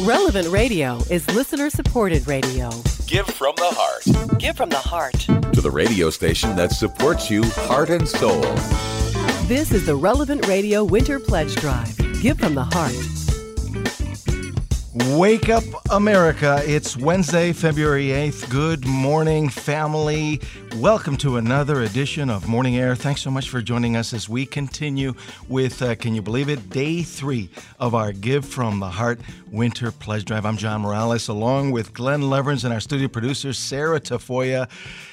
Relevant Radio is listener supported radio. Give from the heart Give from the heart. to the radio station that supports you heart and soul. This is the Relevant Radio Winter Pledge Drive. Give from the heart. Wake up, America. It's Wednesday, February 8th. Good morning, family. Welcome to another edition of Morning Air. Thanks so much for joining us as we continue with, uh, can you believe it, day three of our Give from the Heart Winter Pledge Drive. I'm John Morales, along with Glenn Leverins and our studio producer, Sarah Tafoya.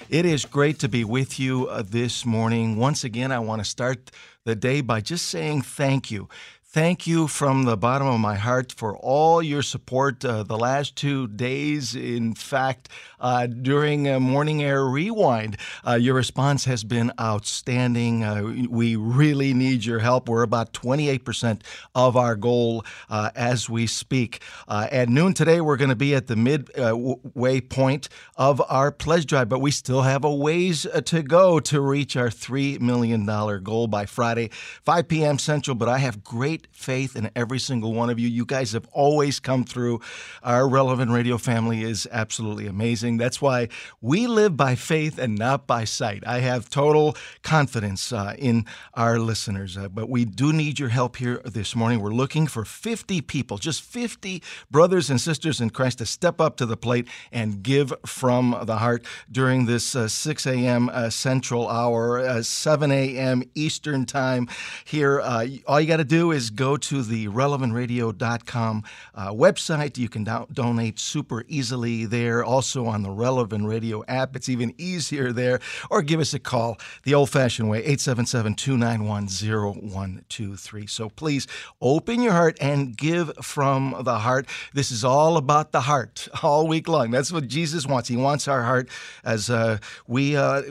It is great to be with you uh, this morning. Once again, I want to start the day by just saying thank you. Thank you from the bottom of my heart for all your support uh, the last two days. In fact, uh, during a Morning Air Rewind, uh, your response has been outstanding. Uh, we really need your help. We're about 28% of our goal uh, as we speak. Uh, at noon today, we're going to be at the midway point of our pledge drive, but we still have a ways uh, to go to reach our $3 million goal by Friday, 5 p.m. Central. But I have great faith in every single one of you. You guys have always come through. Our relevant radio family is absolutely amazing. That's why we live by faith and not by sight. I have total confidence uh, in our listeners, uh, but we do need your help here this morning. We're looking for 50 people, just 50 brothers and sisters in Christ to step up to the plate and give from the heart during this uh, 6 a.m. Uh, Central Hour, uh, 7 a.m. Eastern Time here. Uh, all you got to do is go to the relevantradio.com uh, website. You can do- donate super easily there. Also on the Relevant Radio app, it's even easier there. Or give us a call the old fashioned way, 877 291 0123. So please open your heart and give from the heart. This is all about the heart all week long. That's what Jesus wants. He wants our heart as uh, we. Uh,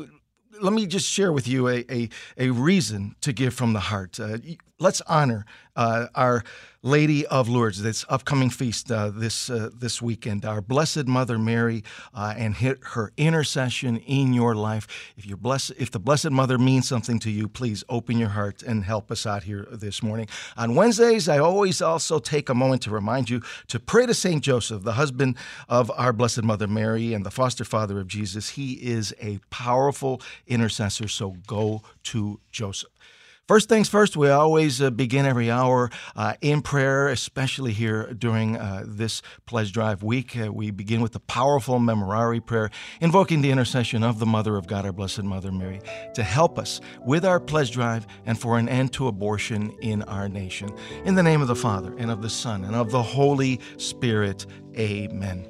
let me just share with you a, a, a reason to give from the heart. Uh, let's honor uh, our Lady of Lourdes, this upcoming feast uh, this uh, this weekend. Our Blessed Mother Mary uh, and her intercession in your life. If you bless, if the Blessed Mother means something to you, please open your heart and help us out here this morning. On Wednesdays, I always also take a moment to remind you to pray to Saint Joseph, the husband of our Blessed Mother Mary and the foster father of Jesus. He is a powerful intercessor. So go to Joseph. First things first, we always uh, begin every hour uh, in prayer, especially here during uh, this pledge drive week. Uh, we begin with the powerful Memorare prayer, invoking the intercession of the Mother of God, our Blessed Mother Mary, to help us with our pledge drive and for an end to abortion in our nation. In the name of the Father, and of the Son, and of the Holy Spirit, amen.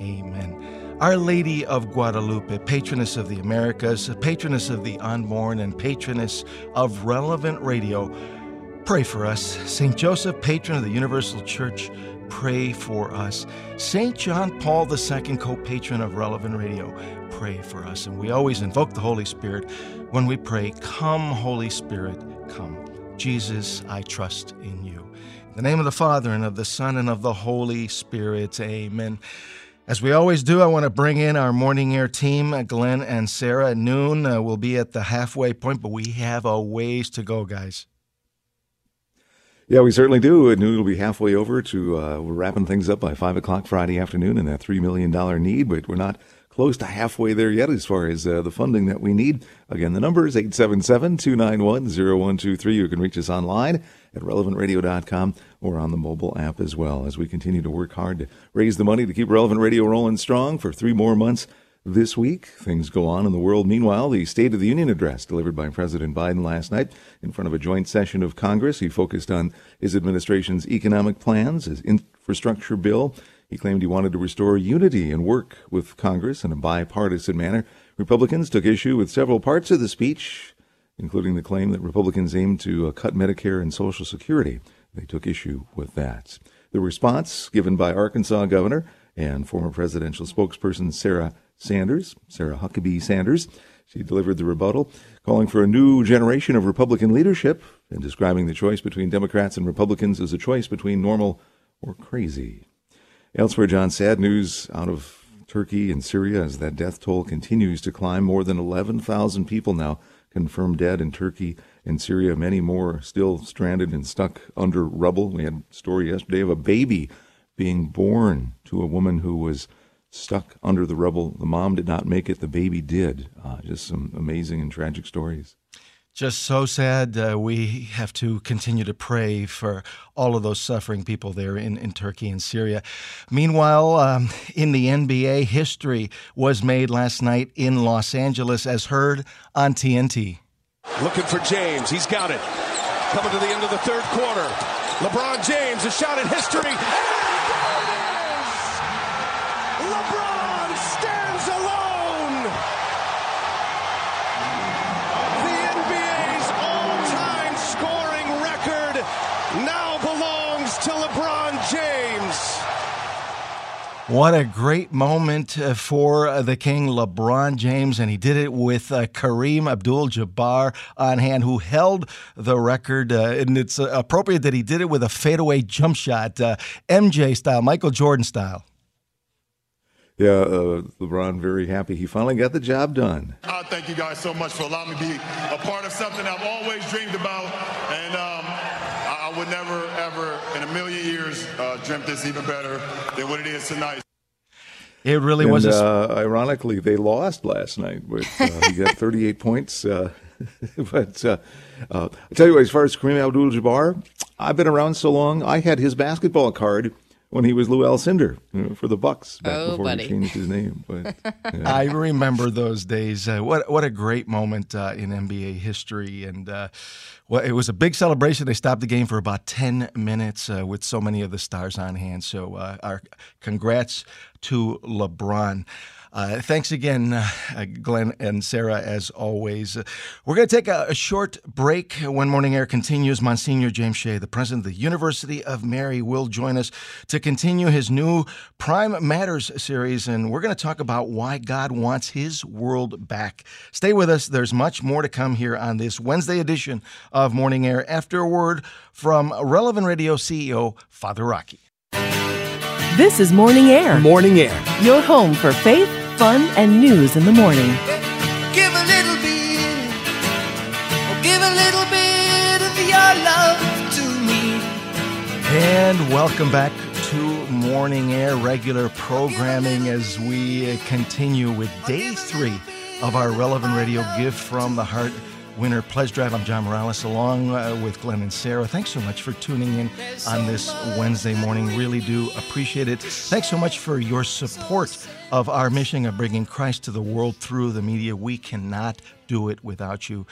Amen. Our Lady of Guadalupe, patroness of the Americas, patroness of the unborn, and patroness of relevant radio, pray for us. St. Joseph, patron of the Universal Church, pray for us. St. John Paul II, co patron of relevant radio, pray for us. And we always invoke the Holy Spirit when we pray, Come, Holy Spirit, come. Jesus, I trust in you. In the name of the Father, and of the Son, and of the Holy Spirit, amen. As we always do, I want to bring in our morning air team, Glenn and Sarah. At noon, uh, we'll be at the halfway point, but we have a ways to go, guys. Yeah, we certainly do. At noon, it'll be halfway over to, uh, we're wrapping things up by 5 o'clock Friday afternoon and that $3 million need, but we're not close to halfway there yet as far as uh, the funding that we need. Again, the number is 877-291-0123. You can reach us online at relevantradio.com or on the mobile app as well as we continue to work hard to raise the money to keep Relevant Radio rolling strong for three more months this week. Things go on in the world. Meanwhile, the State of the Union address delivered by President Biden last night in front of a joint session of Congress. He focused on his administration's economic plans, his infrastructure bill. He claimed he wanted to restore unity and work with Congress in a bipartisan manner. Republicans took issue with several parts of the speech, including the claim that Republicans aim to uh, cut Medicare and Social Security. They took issue with that. The response given by Arkansas Governor and former presidential spokesperson Sarah Sanders, Sarah Huckabee Sanders. She delivered the rebuttal, calling for a new generation of Republican leadership and describing the choice between Democrats and Republicans as a choice between normal or crazy. Elsewhere, John, sad news out of Turkey and Syria as that death toll continues to climb. More than 11,000 people now confirmed dead in Turkey and Syria. Many more still stranded and stuck under rubble. We had a story yesterday of a baby being born to a woman who was stuck under the rubble. The mom did not make it, the baby did. Uh, just some amazing and tragic stories. Just so sad. Uh, we have to continue to pray for all of those suffering people there in, in Turkey and Syria. Meanwhile, um, in the NBA, history was made last night in Los Angeles, as heard on TNT. Looking for James. He's got it. Coming to the end of the third quarter. LeBron James, a shot at history. What a great moment uh, for uh, the King, LeBron James, and he did it with uh, Kareem Abdul Jabbar on hand, who held the record. Uh, and it's uh, appropriate that he did it with a fadeaway jump shot, uh, MJ style, Michael Jordan style. Yeah, LeBron very happy. He finally got the job done. I thank you guys so much for allowing me to be a part of something I've always dreamed about. And, um, I would never, ever in a million years uh, dreamt this even better than what it is tonight. It really and, was. A... Uh, ironically, they lost last night, With, uh, he got 38 points. Uh, but uh, uh, I tell you what, as far as Kareem Abdul-Jabbar, I've been around so long. I had his basketball card when he was Lou Alcindor you know, for the Bucks back oh, before buddy. he changed his name. But yeah. I remember those days. Uh, what what a great moment uh, in NBA history, and uh, well, it was a big celebration. They stopped the game for about ten minutes uh, with so many of the stars on hand. So uh, our congrats to LeBron. Uh, thanks again, uh, Glenn and Sarah, as always. Uh, we're going to take a, a, short break. When Morning Air continues, Monsignor James Shea, the president of the University of Mary, will join us to continue his new Prime Matters series, and we're going to talk about why God wants his world back. Stay with us. There's much more to come here on this Wednesday edition of Morning Air after a word from Relevant Radio CEO, Father Rocky. This is Morning Air. Morning Air. Your home for faith, fun, and news in the morning. Give a little bit, give a little bit of your love to me. And welcome back to Morning Air regular programming as we continue with day three of our relevant radio gift from the heart winner Pledge Drive. I'm John Morales along uh, with Glenn and Sarah. Thanks so much for tuning in on this Wednesday morning. Really do appreciate it. Thanks so much for your support of our mission of bringing Christ to the world through the media. We cannot do it without you.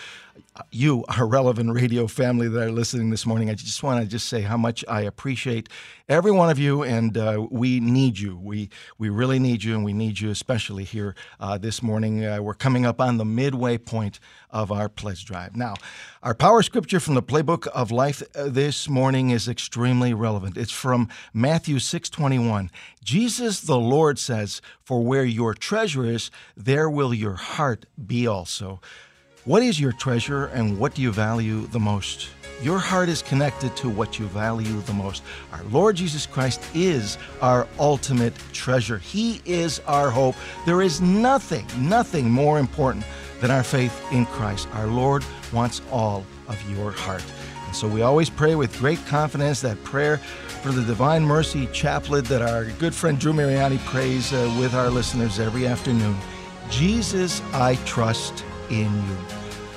You, our relevant radio family that are listening this morning, I just want to just say how much I appreciate every one of you, and uh, we need you. We we really need you, and we need you especially here uh, this morning. Uh, we're coming up on the midway point of our pledge drive. Now, our power scripture from the Playbook of Life uh, this morning is extremely relevant. It's from Matthew six twenty one. Jesus the Lord says, "For where your treasure is, there will your heart be also." What is your treasure and what do you value the most? Your heart is connected to what you value the most. Our Lord Jesus Christ is our ultimate treasure. He is our hope. There is nothing, nothing more important than our faith in Christ. Our Lord wants all of your heart. And so we always pray with great confidence that prayer for the Divine Mercy Chaplet that our good friend Drew Mariani prays uh, with our listeners every afternoon. Jesus, I trust in you.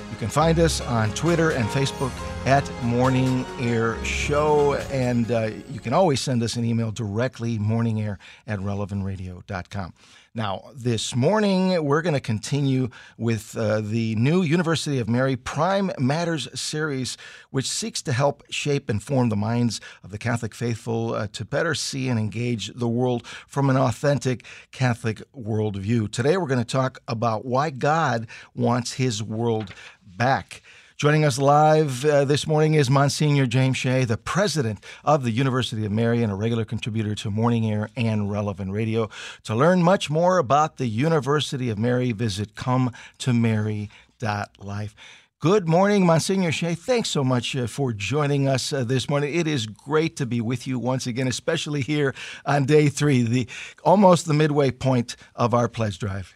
You can find us on Twitter and Facebook at Morning Air Show. And uh, you can always send us an email directly, morningair at relevantradio.com. Now, this morning, we're going to continue with uh, the new University of Mary Prime Matters series, which seeks to help shape and form the minds of the Catholic faithful uh, to better see and engage the world from an authentic Catholic worldview. Today, we're going to talk about why God wants his world back. Joining us live uh, this morning is Monsignor James Shea, the president of the University of Mary and a regular contributor to Morning Air and Relevant Radio. To learn much more about the University of Mary, visit come-to-mary.life. Good morning, Monsignor Shea. Thanks so much uh, for joining us uh, this morning. It is great to be with you once again, especially here on day three, the almost the midway point of our pledge drive.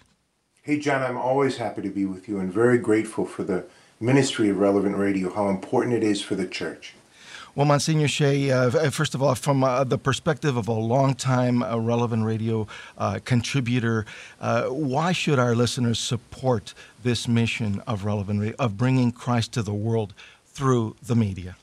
Hey, John, I'm always happy to be with you and very grateful for the ministry of Relevant Radio, how important it is for the church. Well, Monsignor Shea, uh, first of all, from uh, the perspective of a longtime uh, Relevant Radio uh, contributor, uh, why should our listeners support this mission of Relevant Radio, of bringing Christ to the world through the media?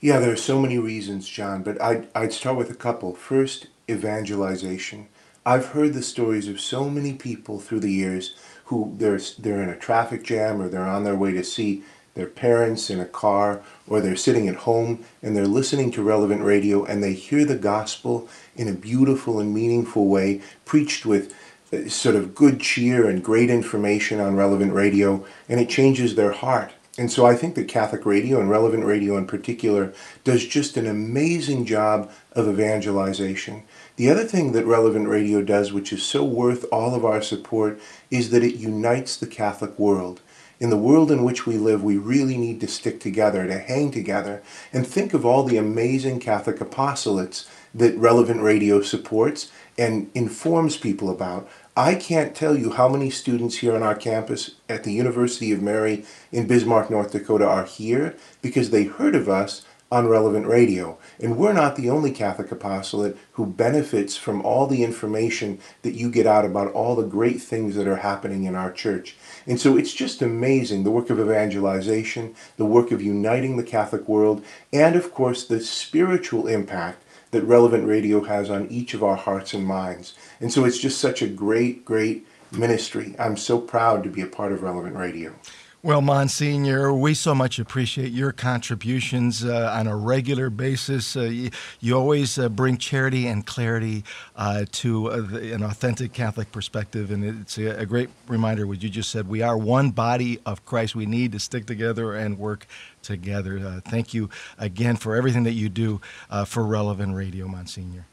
Yeah, there are so many reasons, John, but I'd, I'd start with a couple. First, evangelization. I've heard the stories of so many people through the years who they're, they're in a traffic jam or they're on their way to see their parents in a car or they're sitting at home and they're listening to relevant radio and they hear the gospel in a beautiful and meaningful way preached with uh, sort of good cheer and great information on relevant radio and it changes their heart and so I think that Catholic radio and relevant radio in particular does just an amazing job of evangelization. The other thing that relevant radio does, which is so worth all of our support, is that it unites the Catholic world in the world in which we live, we really need to stick together, to hang together, and think of all the amazing Catholic apostolates that Relevant Radio supports and informs people about. I can't tell you how many students here on our campus at the University of Mary in Bismarck, North Dakota are here because they heard of us on Relevant Radio. And we're not the only Catholic apostolate who benefits from all the information that you get out about all the great things that are happening in our church. And so it's just amazing the work of evangelization, the work of uniting the Catholic world, and of course the spiritual impact that relevant radio has on each of our hearts and minds. And so it's just such a great, great ministry. I'm so proud to be a part of relevant radio. Well, Monsignor, we so much appreciate your contributions uh, on a regular basis. Uh, you, you, always uh, bring charity and clarity uh, to uh, an authentic Catholic perspective, and it's a, a, great reminder what you just said. We are one body of Christ. We need to stick together and work together. Uh, thank you again for everything that you do for Relevant Radio, Monsignor.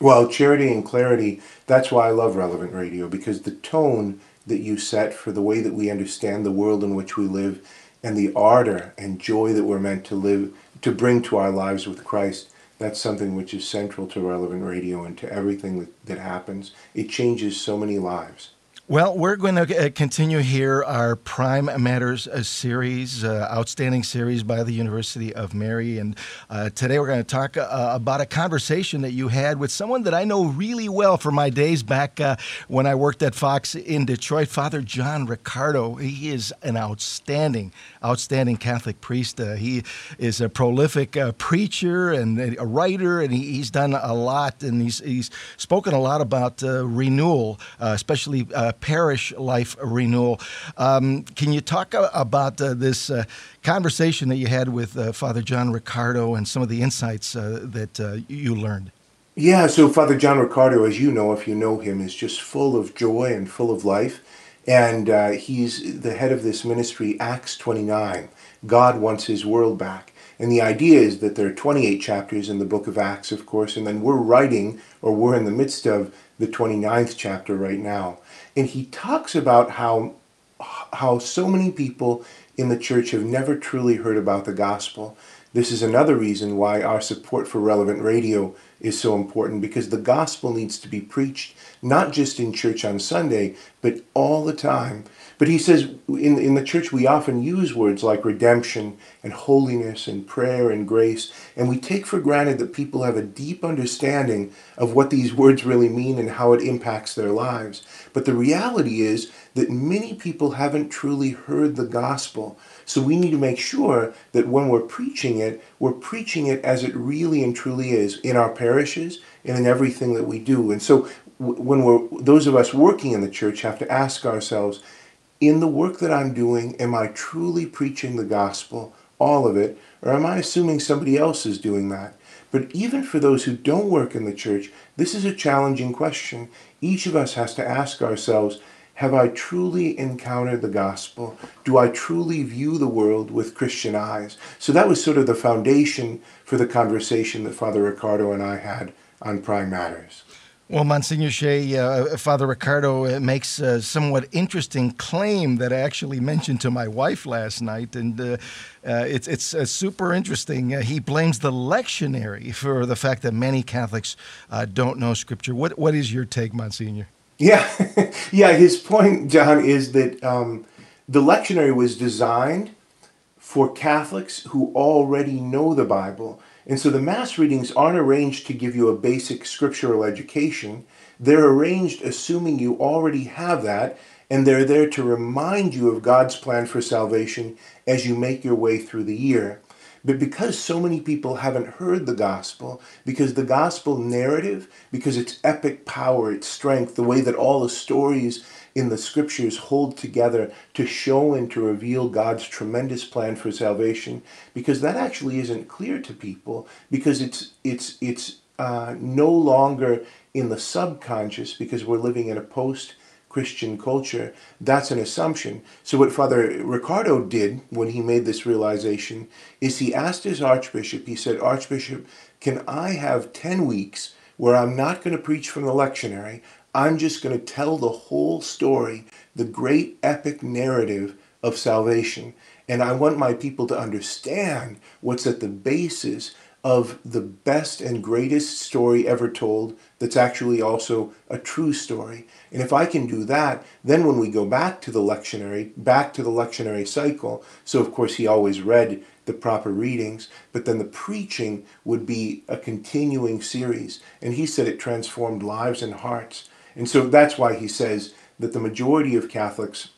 Well, charity and clarity, that's why I love Relevant Radio, because the tone – that you set for the way that we understand the world in which we live and the ardor and joy that we're meant to live to bring to our lives with Christ that's something which is central to relevant radio and to everything that, that happens. It changes so many lives well, we're going to uh, continue here our Prime Matters uh, series, uh, outstanding series by the University of Mary. And uh, today we're going to talk uh, about a conversation that you had with someone that I know really well from my days back uh, when I worked at Fox in Detroit, Father John Riccardo. He is an outstanding, outstanding Catholic priest. he is a prolific preacher and a writer, and he, he's done a lot, and he's, he's spoken a lot about renewal, especially parish life renewal. Um, can you talk about uh, this uh, conversation that you had with uh, Father John Riccardo and some of the insights that you learned? Yeah, so Father John Riccardo, as you know, if you know him, is just full of joy and full of life. And uh, he's the head of this ministry, Acts 29. God wants his world back. And the idea is that there are 28 chapters in the book of Acts, of course, and then we're writing, or we're in the midst of, the 29th chapter right now and he talks about how how so many people in the church have never truly heard about the gospel. This is another reason why our support for relevant radio is so important because the gospel needs to be preached not just in church on Sunday, but all the time. But he says in, in the church we often use words like redemption and holiness and prayer and grace, and we take for granted that people have a deep understanding of what these words really mean and how it impacts their lives. But the reality is that many people haven't truly heard the gospel. So we need to make sure that when we're preaching it, we're preaching it as it really and truly is in our parishes and in everything that we do. And so when we're those of us working in the church have to ask ourselves in the work that I'm doing, am I truly preaching the gospel, all of it, or am I assuming somebody else is doing that? But even for those who don't work in the church, this is a challenging question. Each of us has to ask ourselves, Have I truly encountered the gospel? Do I truly view the world with Christian eyes? So that was sort of the foundation for the conversation that Father Riccardo and I had on Prime Matters. Well, Monsignor Shea, uh, Father Riccardo uh, makes a somewhat interesting claim that I actually mentioned to my wife last night, and uh, uh it's it's uh, super interesting. Uh, he blames the lectionary for the fact that many Catholics don't know Scripture. What what is your take, Monsignor? Yeah, yeah. His point, John, is that um, the lectionary was designed for Catholics who already know the Bible and so the Mass readings aren't arranged to give you a basic scriptural education. They're arranged assuming you already have that, and they're there to remind you of God's plan for salvation as you make your way through the year. But because so many people haven't heard the gospel, because the gospel narrative, because its epic power, its strength, the way that all the stories in the scriptures hold together to show and to reveal God's tremendous plan for salvation because that actually isn't clear to people because it's it's it's uh, no longer in the subconscious because we're living in a post Christian culture. That's an assumption. So what Father Riccardo did when he made this realization is he asked his archbishop, he said, Archbishop, can I have 10 weeks where I'm not going to preach from the lectionary. I'm just going to tell the whole story, the great epic narrative of salvation. And I want my people to understand what's at the basis of the best and greatest story ever told that's actually also a true story. And if I can do that, then when we go back to the lectionary, back to the lectionary cycle, so of course he always read the proper readings, but then the preaching would be a continuing series. And he said it transformed lives and hearts. And so that's why he says that the majority of Catholics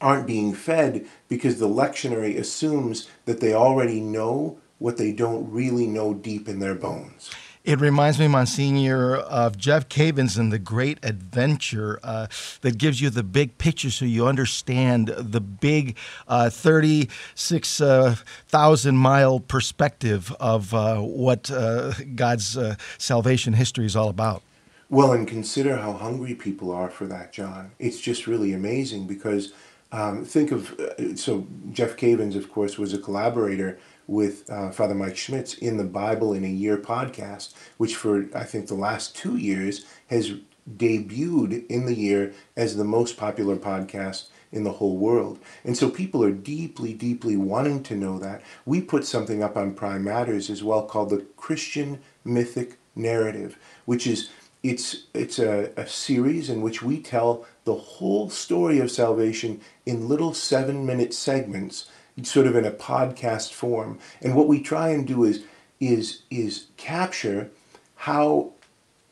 aren't being fed because the lectionary assumes that they already know what they don't really know deep in their bones. It reminds me, Monsignor, of Jeff Cavins and The Great Adventure uh, that gives you the big picture so you understand the big uh, 36,000 uh, mile perspective of uh, what uh, God's uh, salvation history is all about. Well, and consider how hungry people are for that, John. It's just really amazing because um, think of uh, so Jeff Cavins, of course, was a collaborator with uh, Father Mike Schmitz in the Bible in a Year podcast, which for I think the last two years has debuted in the year as the most popular podcast in the whole world. And so people are deeply, deeply wanting to know that. We put something up on Prime Matters as well called the Christian Mythic Narrative, which is it's it's a, a series in which we tell the whole story of salvation in little seven minute segments sort of in a podcast form. And what we try and do is is is capture how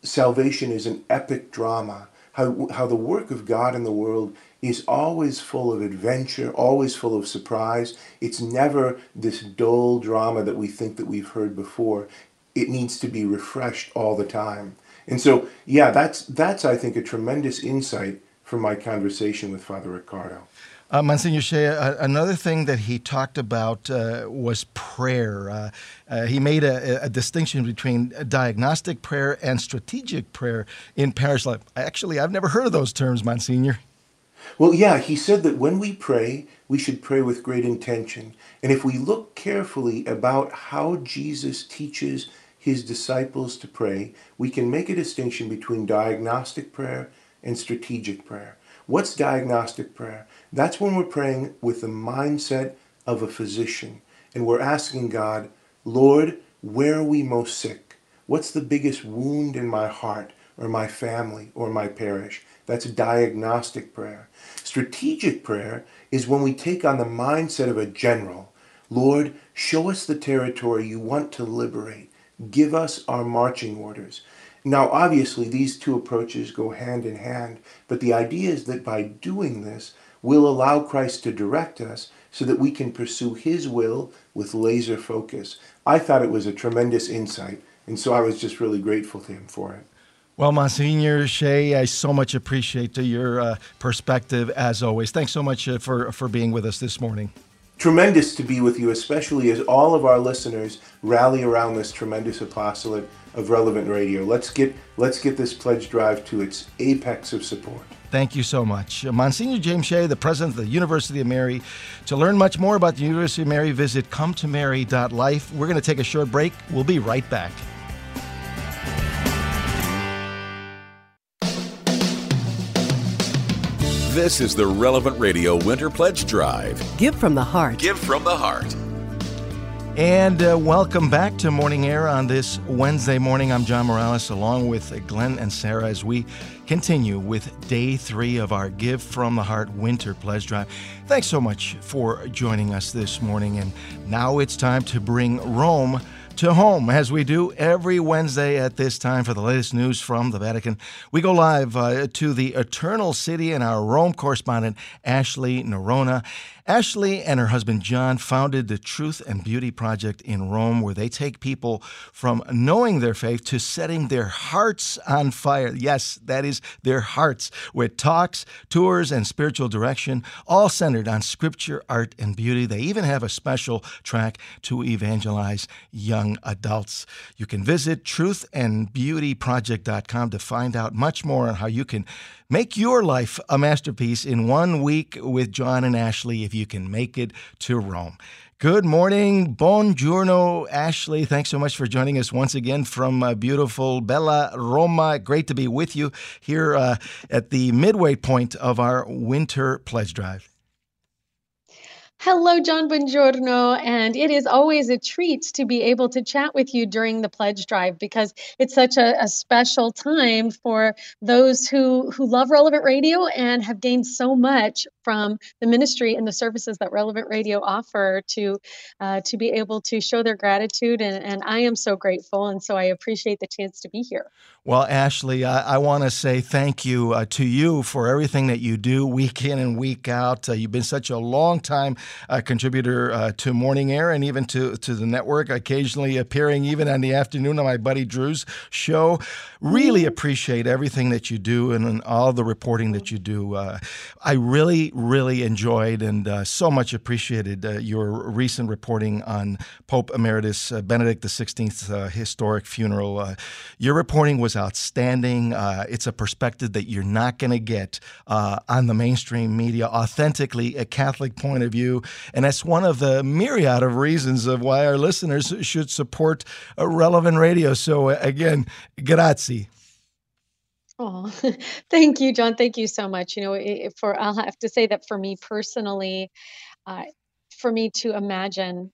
salvation is an epic drama how how the work of God in the world is always full of adventure always full of surprise. It's never this dull drama that we think that we've heard before. It needs to be refreshed all the time. And so, yeah, that's that's I think a tremendous insight from my conversation with Father Riccardo. Uh, Monsignor Shea, uh, another thing that he talked about uh, was prayer. Uh, uh, he made a, a, distinction between diagnostic prayer and strategic prayer in parish life. Actually, I've never heard of those terms, Monsignor. Well, yeah, he said that when we pray, we should pray with great intention. And if we look carefully about how Jesus teaches his disciples to pray, we can make a distinction between diagnostic prayer and strategic prayer. What's diagnostic prayer? That's when we're praying with the mindset of a physician and we're asking God, Lord, where are we most sick? What's the biggest wound in my heart or my family or my parish? That's diagnostic prayer. Strategic prayer is when we take on the mindset of a general. Lord, show us the territory you want to liberate. Give us our marching orders. Now, obviously, these two approaches go hand in hand, but the idea is that by doing this, we'll allow Christ to direct us so that we can pursue His will with laser focus. I thought it was a tremendous insight, and so I was just really grateful to him for it. Well, Monsignor Shea, I so much appreciate your uh, perspective as always. Thanks so much uh, for, for being with us this morning tremendous to be with you, especially as all of our listeners rally around this tremendous apostolate of relevant radio. Let's get let's get this pledge drive to its apex of support. Thank you so much. Monsignor James Shea, the president of the University of Mary. To learn much more about the University of Mary, visit cometomary.life. We're going to take a short break. We'll be right back. This is the Relevant Radio Winter Pledge Drive. Give from the heart. Give from the heart. And uh, welcome back to Morning Air on this Wednesday morning. I'm John Morales along with Glenn and Sarah as we continue with day three of our Give from the Heart Winter Pledge Drive. Thanks so much for joining us this morning. And now it's time to bring Rome to home, as we do every Wednesday at this time for the latest news from the Vatican. We go live uh, to the Eternal City and our Rome correspondent, Ashley Noronha. Ashley and her husband John founded the Truth and Beauty Project in Rome, where they take people from knowing their faith to setting their hearts on fire. Yes, that is their hearts, with talks, tours, and spiritual direction, all centered on scripture, art, and beauty. They even have a special track to evangelize young adults. You can visit truthandbeautyproject.com to find out much more on how you can Make your life a masterpiece in one week with John and Ashley if you can make it to Rome. Good morning. Buongiorno, Ashley. Thanks so much for joining us once again from uh, beautiful Bella Roma. Great to be with you here uh, at the midway point of our winter pledge drive. Hello, John Buongiorno. And it is always a treat to be able to chat with you during the pledge drive because it's such a, a, special time for those who, who love Relevant Radio and have gained so much from the ministry and the services that Relevant Radio offer to, uh, to be able to show their gratitude. And, and I am so grateful. And so I appreciate the chance to be here. Well, Ashley, I, I want to say thank you uh, to you for everything that you do week in and week out. Uh, you've been such a long time a contributor uh, to Morning Air and even to, to the network, occasionally appearing even on the afternoon on my buddy Drew's show. Really appreciate everything that you do and, and all the reporting that you do. Uh, I really, really enjoyed and uh, so much appreciated uh, your recent reporting on Pope Emeritus uh, Benedict XVI's uh, historic funeral. your reporting was outstanding. it's a perspective that you're not going to get on the mainstream media, authentically a Catholic point of view. And that's one of the myriad of reasons of why our listeners should support relevant radio. So, again, grazie. Oh, thank you, John. Thank you so much. You know, for I'll have to say that for me personally, uh, for me to imagine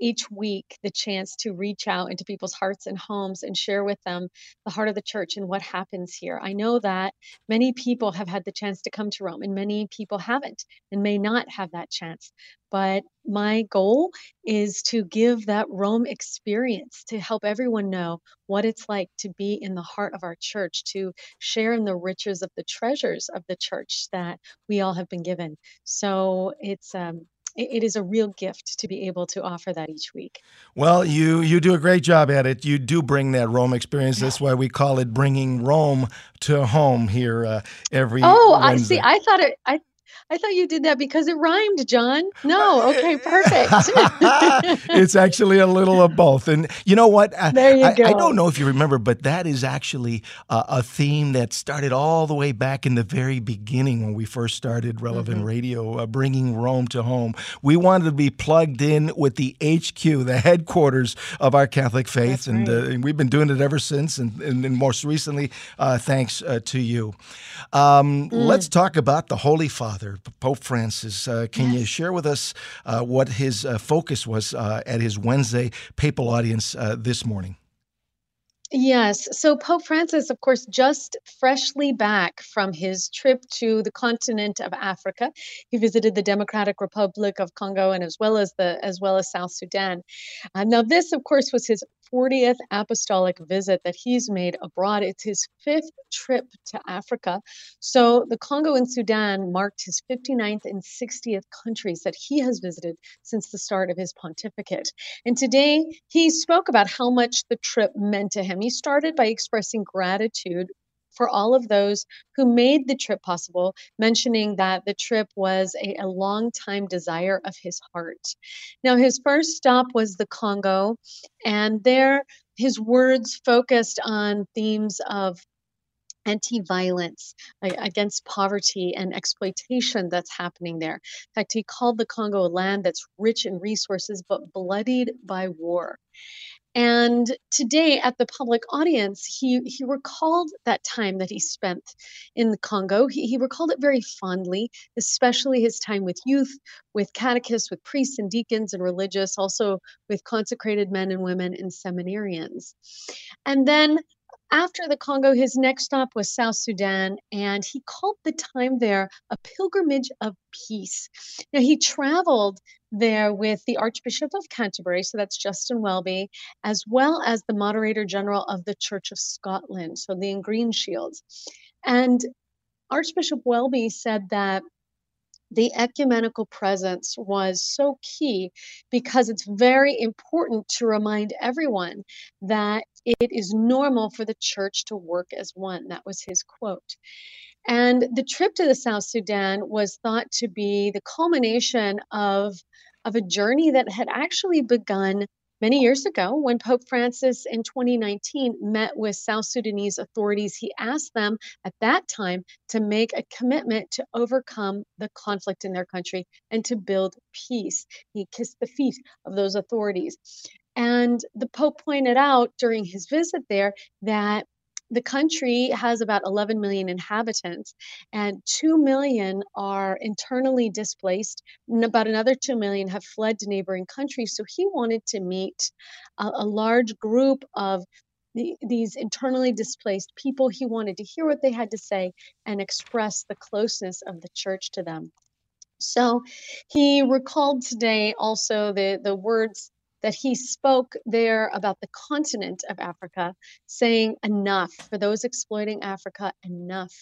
each week the chance to reach out into people's hearts and homes and share with them the heart of the church and what happens here. I know that many people have had the chance to come to Rome and many people haven't and may not have that chance. But my goal is to give that Rome experience to help everyone know what it's like to be in the heart of our church, to share in the riches of the treasures of the church that we all have been given. So it's um, it is a real gift to be able to offer that each week. Well, you you do a great job at it. You do bring that Rome experience. That's why we call it bringing Rome to home here uh, every. Oh, Wednesday. I see. I thought it. I I thought you did that because it rhymed, John. No, okay, perfect. it's actually a little of both. And you know what? There you I, go. I don't know if you remember, but that is actually uh, a theme that started all the way back in the very beginning when we first started Relevant mm-hmm. Radio, uh, bringing Rome to home. We wanted to be plugged in with the HQ, the headquarters of our Catholic faith. and, right. uh, we've been doing it ever since, and, and, and most recently, uh, thanks uh, to you. Um, mm. Let's talk about the Holy Father. Pope Francis. Uh, can yes. you share with us uh, what his uh, focus was uh, at his Wednesday papal audience uh, this morning? Yes. So Pope Francis, of course, just freshly back from his trip to the continent of Africa. He visited the Democratic Republic of Congo and as well as the as well as South Sudan. Uh, now, this, of course, was his 40th apostolic visit that he's made abroad. It's his fifth trip to Africa. So the Congo and Sudan marked his 59th and 60th countries that he has visited since the start of his pontificate. And today he spoke about how much the trip meant to him. He started by expressing gratitude for all of those who made the trip possible, mentioning that the trip was a, a long time desire of his heart. Now, his first stop was the Congo, and there his words focused on themes of anti-violence against poverty and exploitation that's happening there. In fact, he called the Congo a land that's rich in resources but bloodied by war. And today at the public audience, he, he recalled that time that he spent in the Congo. He, he recalled it very fondly, especially his time with youth, with catechists, with priests and deacons and religious, also with consecrated men and women and seminarians. And then after the Congo, his next stop was South Sudan, and he called the time there a pilgrimage of peace. Now, he traveled there with the Archbishop of Canterbury, so that's Justin Welby, as well as the Moderator General of the Church of Scotland, so the Green Greenshields. And Archbishop Welby said that the ecumenical presence was so key because it's very important to remind everyone that it is normal for the church to work as one. That was his quote. And the trip to the South Sudan was thought to be the culmination of, of a journey that had actually begun Many years ago, when Pope Francis in 2019 met with South Sudanese authorities, he asked them at that time to make a commitment to overcome the conflict in their country and to build peace. He kissed the feet of those authorities. And the Pope pointed out during his visit there that the country has about 11 million inhabitants, and 2 million are internally displaced, and about another 2 million have fled to neighboring countries. So he wanted to meet a, a large group of the, these internally displaced people. He wanted to hear what they had to say and express the closeness of the church to them. So he recalled today also the, the words that he spoke there about the continent of Africa, saying enough for those exploiting Africa, enough,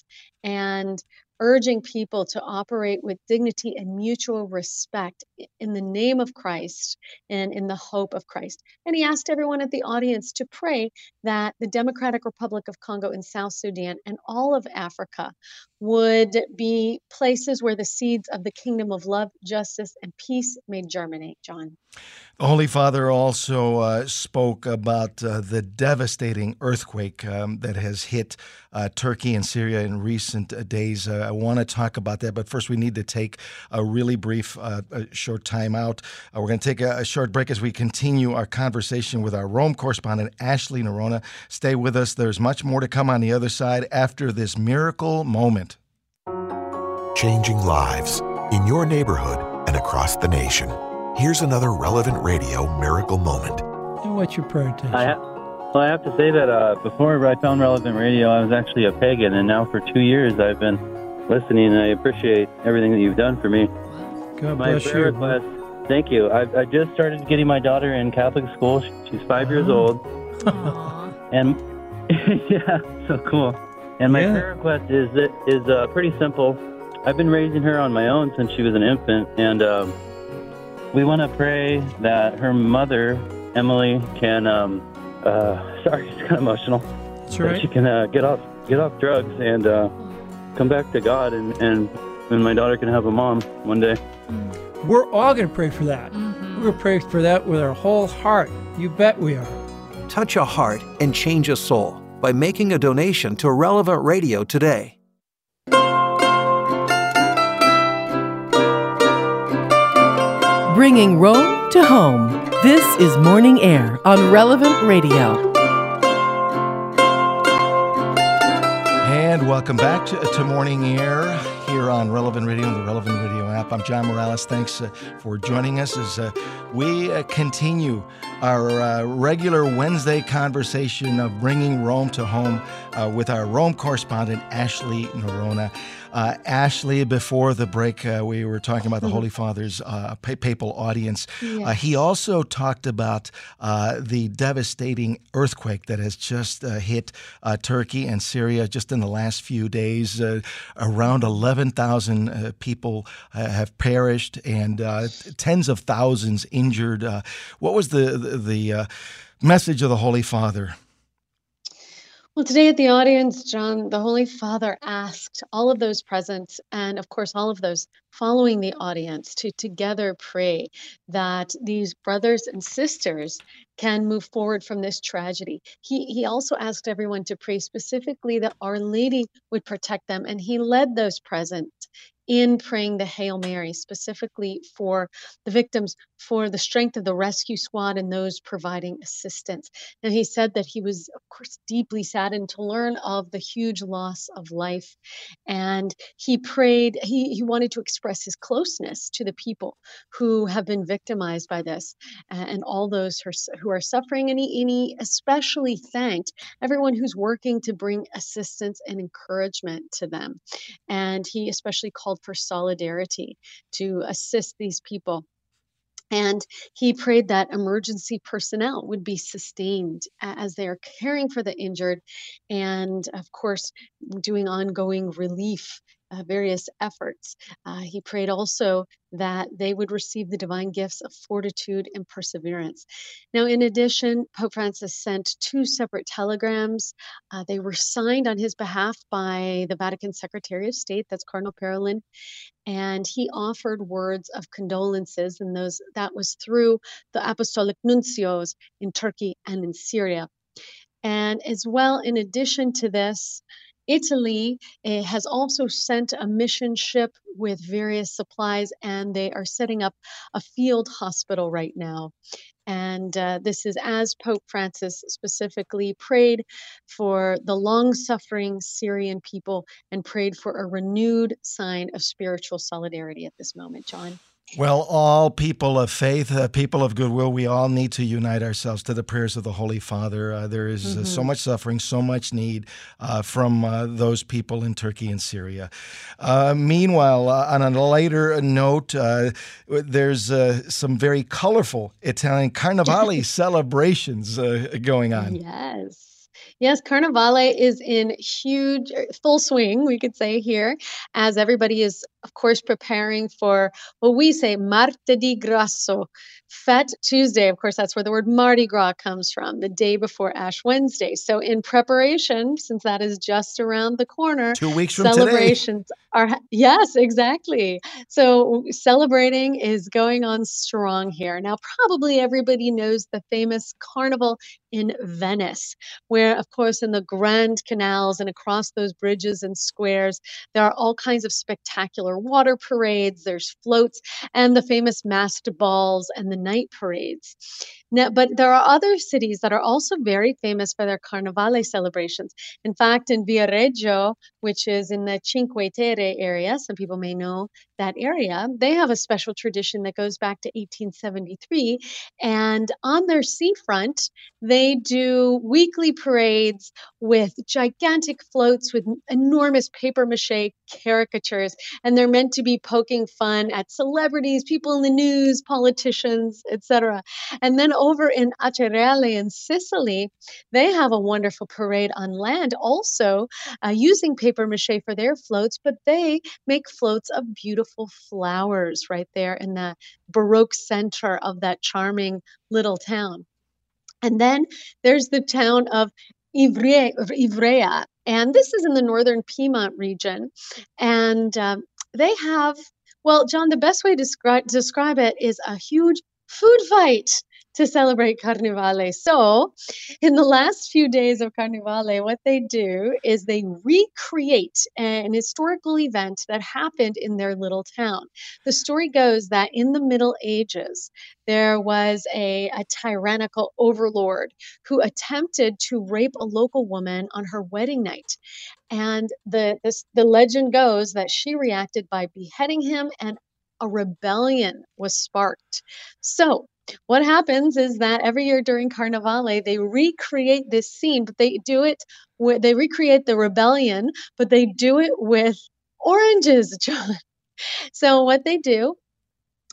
and urging people to operate with dignity and mutual respect in the name of Christ and in the hope of Christ. And he asked everyone at the audience to pray that the Democratic Republic of Congo and South Sudan and all of Africa would be places where the seeds of the kingdom of love, justice, and peace may germinate, John. The Holy Father also uh, spoke about uh, the devastating earthquake um, that has hit uh, Turkey and Syria in recent uh, days. Uh, I want to talk about that, but first we need to take a really brief, uh, short time out. we're going to take a, a, short break as we continue our conversation with our Rome correspondent, Ashley Noronha. Stay with us. There's much more to come on the other side after this miracle moment. Changing lives in your neighborhood and across the nation. Here's another relevant radio miracle moment. And what's your prayer intention? I ha- well, I have to say that uh, before I found relevant radio, I was actually a pagan, and now for two years I've been listening, and I appreciate everything that you've done for me. God my bless prayer you. Request, thank you. I, I, just started getting my daughter in Catholic school. She's five years old, and yeah, so cool. And my yeah. prayer request is that is uh, pretty simple. I've been raising her on my own since she was an infant, and. Um, we want to pray that her mother, Emily, can. Um, uh, sorry, it's kind of emotional. That's right. She can uh, get off get off drugs and uh, come back to God, and and and my daughter can have a mom one day. We're all going to pray for that. Mm-hmm. We're going to pray for that with our whole heart. You bet we are. Touch a heart and change a soul by making a donation to Relevant Radio today. Bringing Rome to home. This is Morning Air on Relevant Radio. And welcome back to, to Morning Air here on Relevant Radio and the Relevant Radio app. I'm John Morales. Thanks uh, for joining us as uh, we uh, continue our uh, regular Wednesday conversation of bringing Rome to home uh, with our Rome correspondent, Ashley Noronha. Uh, Ashley, before the break, uh, we were talking about the mm-hmm. Holy Father's uh, papal audience. Uh, he also talked about uh, the devastating earthquake that has just uh, hit Turkey and Syria just in the last few days. around 11,000 people have perished and tens of thousands injured. what was the, the, the message of the Holy Father? Well, today at the audience, John, the Holy Father asked all of those present, and of course, all of those following the audience, to together pray that these brothers and sisters can move forward from this tragedy. He, he also asked everyone to pray specifically that Our Lady would protect them, and he led those present in praying the Hail Mary, specifically for the victims, for the strength of the rescue squad and those providing assistance. And he said that he was, of course, deeply saddened to learn of the huge loss of life. And he prayed, he, he wanted to express his closeness to the people who have been victimized by this and all those who are, suffering. And he, and he especially thanked everyone who's working to bring assistance and encouragement to them. And he especially called for solidarity to assist these people. And he prayed that emergency personnel would be sustained as they are caring for the injured and, of course, doing ongoing relief uh, various efforts. Uh, he prayed also that they would receive the divine gifts of fortitude and perseverance. Now, in addition, Pope Francis sent two separate telegrams. Uh, they were signed on his behalf by the Vatican Secretary of State, that's Cardinal Parolin, and he offered words of condolences, and those that was through the apostolic nuncios in Turkey and in Syria. And as well, in addition to this, Italy uh, has also sent a mission ship with various supplies, and they are setting up a field hospital right now. And uh, this is as Pope Francis specifically prayed for the long suffering Syrian people and prayed for a renewed sign of spiritual solidarity at this moment, John. Well, all people of faith, uh, people of goodwill, we all need to unite ourselves to the prayers of the Holy Father. Uh, there is mm-hmm. uh, so much suffering, so much need uh, from uh, those people in Turkey and Syria. Uh, meanwhile, on a lighter note, there's some very colorful Italian Carnivale celebrations going on. Yes. Yes, Carnivale is in huge, er, full swing, we could say here, as everybody is, of course, preparing for what we say Martedì Grasso, Fat Tuesday. Of course, that's where the word Mardi Gras comes from, the day before Ash Wednesday. So, in preparation, since that is just around the corner, two weeks from celebrations today. are, yes, exactly. So, celebrating is going on strong here. Now, probably everybody knows the famous carnival in Venice, where, of course, in the grand canals and across those bridges and squares, there are all kinds of spectacular water parades, there's floats, and the famous masked balls and the night parades. Now, but there are other cities that are also very famous for their Carnivale celebrations. In fact, in Viareggio, which is in the Cinque Terre area, some people may know that area, they have a special tradition that goes back to 1873. And on their seafront, they do weekly parades with gigantic floats with enormous paper mache caricatures. And they're meant to be poking fun at celebrities, people in the news, politicians, etc. And then over in Acireale in Sicily, they have a wonderful parade on land also uh, using paper mache for their floats, but they make floats of beautiful flowers right there in the Baroque center of that charming little town. And then there's the town of Ivrea, Ivrea and this is in the northern Piedmont region. And um, they have, well, John, the best way to describe, describe it is a huge food fight to celebrate Carnivale. So, in the last few days of Carnivale, what they do is they recreate an historical event that happened in their little town. The story goes that in the Middle Ages, there was a, a tyrannical overlord who attempted to rape a local woman on her wedding night. And the, this, the legend goes that she reacted by beheading him and a rebellion was sparked. So, what happens is that every year during Carnivale, they recreate this scene, but they do it with, they recreate the rebellion, but they do it with oranges, John. So, what they do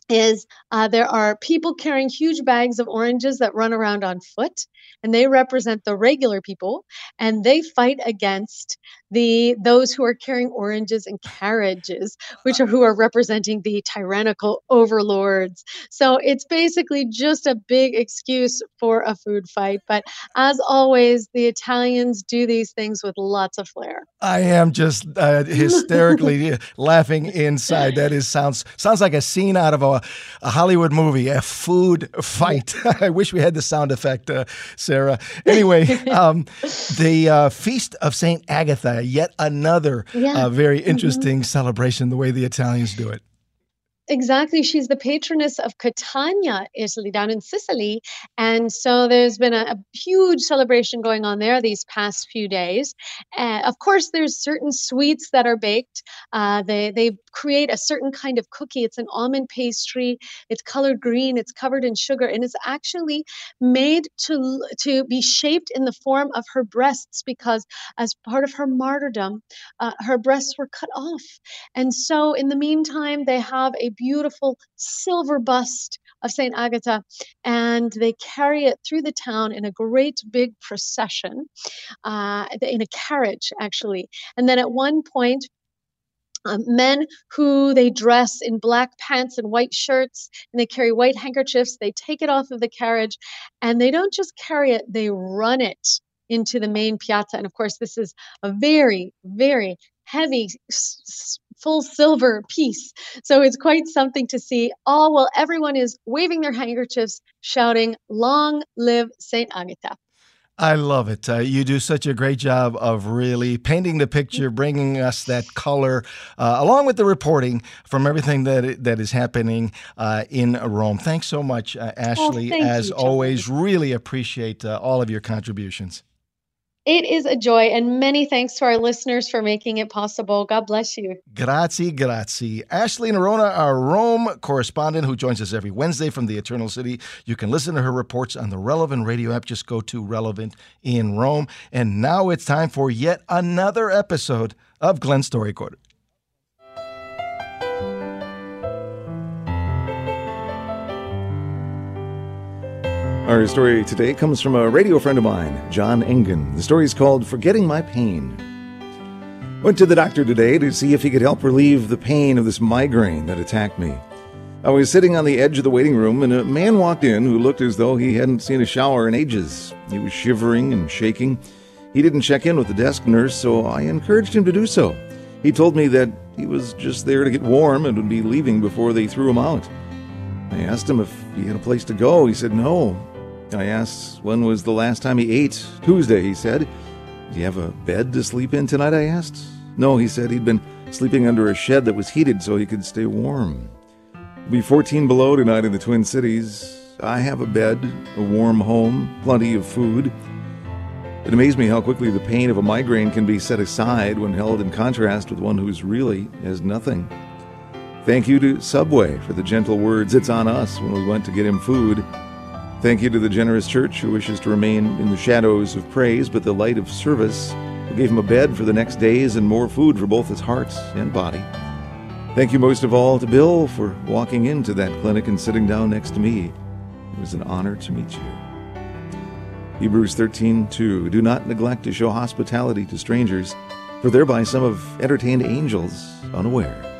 is uh, there are people carrying huge bags of oranges that run around on foot, and they represent the regular people, and they fight against the those who are carrying oranges and carriages, which are who are representing the tyrannical overlords. So it's basically just a big excuse for a food fight. But as always, the Italians do these things with lots of flair. I am just uh, hysterically laughing inside. That is sounds sounds like a scene out of a, a Hollywood movie, a food fight. I wish we had the sound effect, uh, Sarah. Anyway, um, the uh, Feast of Saint Agatha, yet another Yeah. uh, very Mhm. interesting celebration. The way the Italians do it. Exactly. She's the patroness of Catania, Italy, down in Sicily. And so there's been a, a huge celebration going on there these past few days. Uh, of course, there's certain sweets that are baked. Uh, they, they create a certain kind of cookie. It's an almond pastry. It's colored green. It's covered in sugar. And it's actually made to, to be shaped in the form of her breasts because as part of her martyrdom, uh, her breasts were cut off. And so, in the meantime, they have a beautiful silver bust of St. Agatha, and they carry it through the town in a great big procession, uh, in a carriage, actually. And then at one point, um, men who they dress in black pants and white shirts and they carry white handkerchiefs they take it off of the carriage and they don't just carry it they run it into the main piazza. And of course this is a very very heavy full silver piece. So it's quite something to see. All while everyone is waving their handkerchiefs shouting long live saint agatha I love it. Uh, you do such a great job of really painting the picture, bringing us that color, uh, along with the reporting from everything that that is happening uh, in Rome. Thanks so much, uh, Ashley. thank as you, always, really appreciate uh, all of your contributions. It is a joy and many thanks to our listeners for making it possible god bless you Grazie, grazie. Ashley Noronha, our Rome correspondent who joins us every Wednesday from the Eternal City. You can listen to her reports on the Relevant Radio app. Just go to Relevant in Rome. And now it's time for yet another episode of Glenn Story Quarter. Our story today comes from a radio friend of mine, John Engen. The story is called Forgetting My Pain. Went to the doctor today to see if he could help relieve the pain of this migraine that attacked me. I was sitting on the edge of the waiting room and a man walked in who looked as though he hadn't seen a shower in ages. He was shivering and shaking. He didn't check in with the desk nurse, so I encouraged him to do so. He told me that he was just there to get warm and would be leaving before they threw him out. I asked him if he had a place to go. He said no. I asked when was the last time he ate. Tuesday, he said. Do you have a bed to sleep in tonight? I asked. No, he said he'd been sleeping under a shed that was heated so he could stay warm. It'll be 14 below tonight in the Twin Cities. I have a bed, a warm home, plenty of food. It amazed me how quickly the pain of a migraine can be set aside when held in contrast with one who's really has nothing. Thank you to Subway for the gentle words, it's on us, when we went to get him food. Thank you to the generous church who wishes to remain in the shadows of praise but the light of service, who gave him a bed for the next days and more food for both his heart and body. Thank you most of all to Bill for walking into that clinic and sitting down next to me. It was an honor to meet you. Hebrews 13:2 Do not neglect to show hospitality to strangers, for thereby some have entertained angels unawares.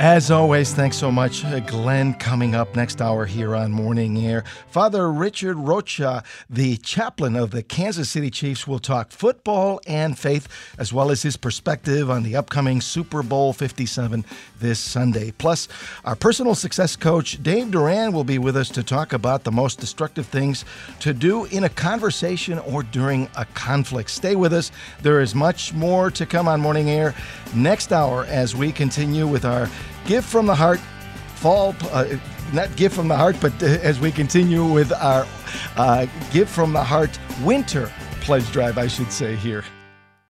As always, thanks so much, uh, Glenn. Coming up next hour here on Morning Air, Father Richard Rocha, the chaplain of the Kansas City Chiefs, will talk football and faith, as well as his perspective on the upcoming Super Bowl 57 this Sunday. Plus, our personal success coach, Dave Durand, will be with us to talk about the most destructive things to do in a conversation or during a conflict. Stay with us. There is much more to come on Morning Air next hour as we continue with our Give from the Heart fall, uh, not Give from the Heart, but uh, as we continue with our uh, Give from the Heart winter pledge drive, I should say here.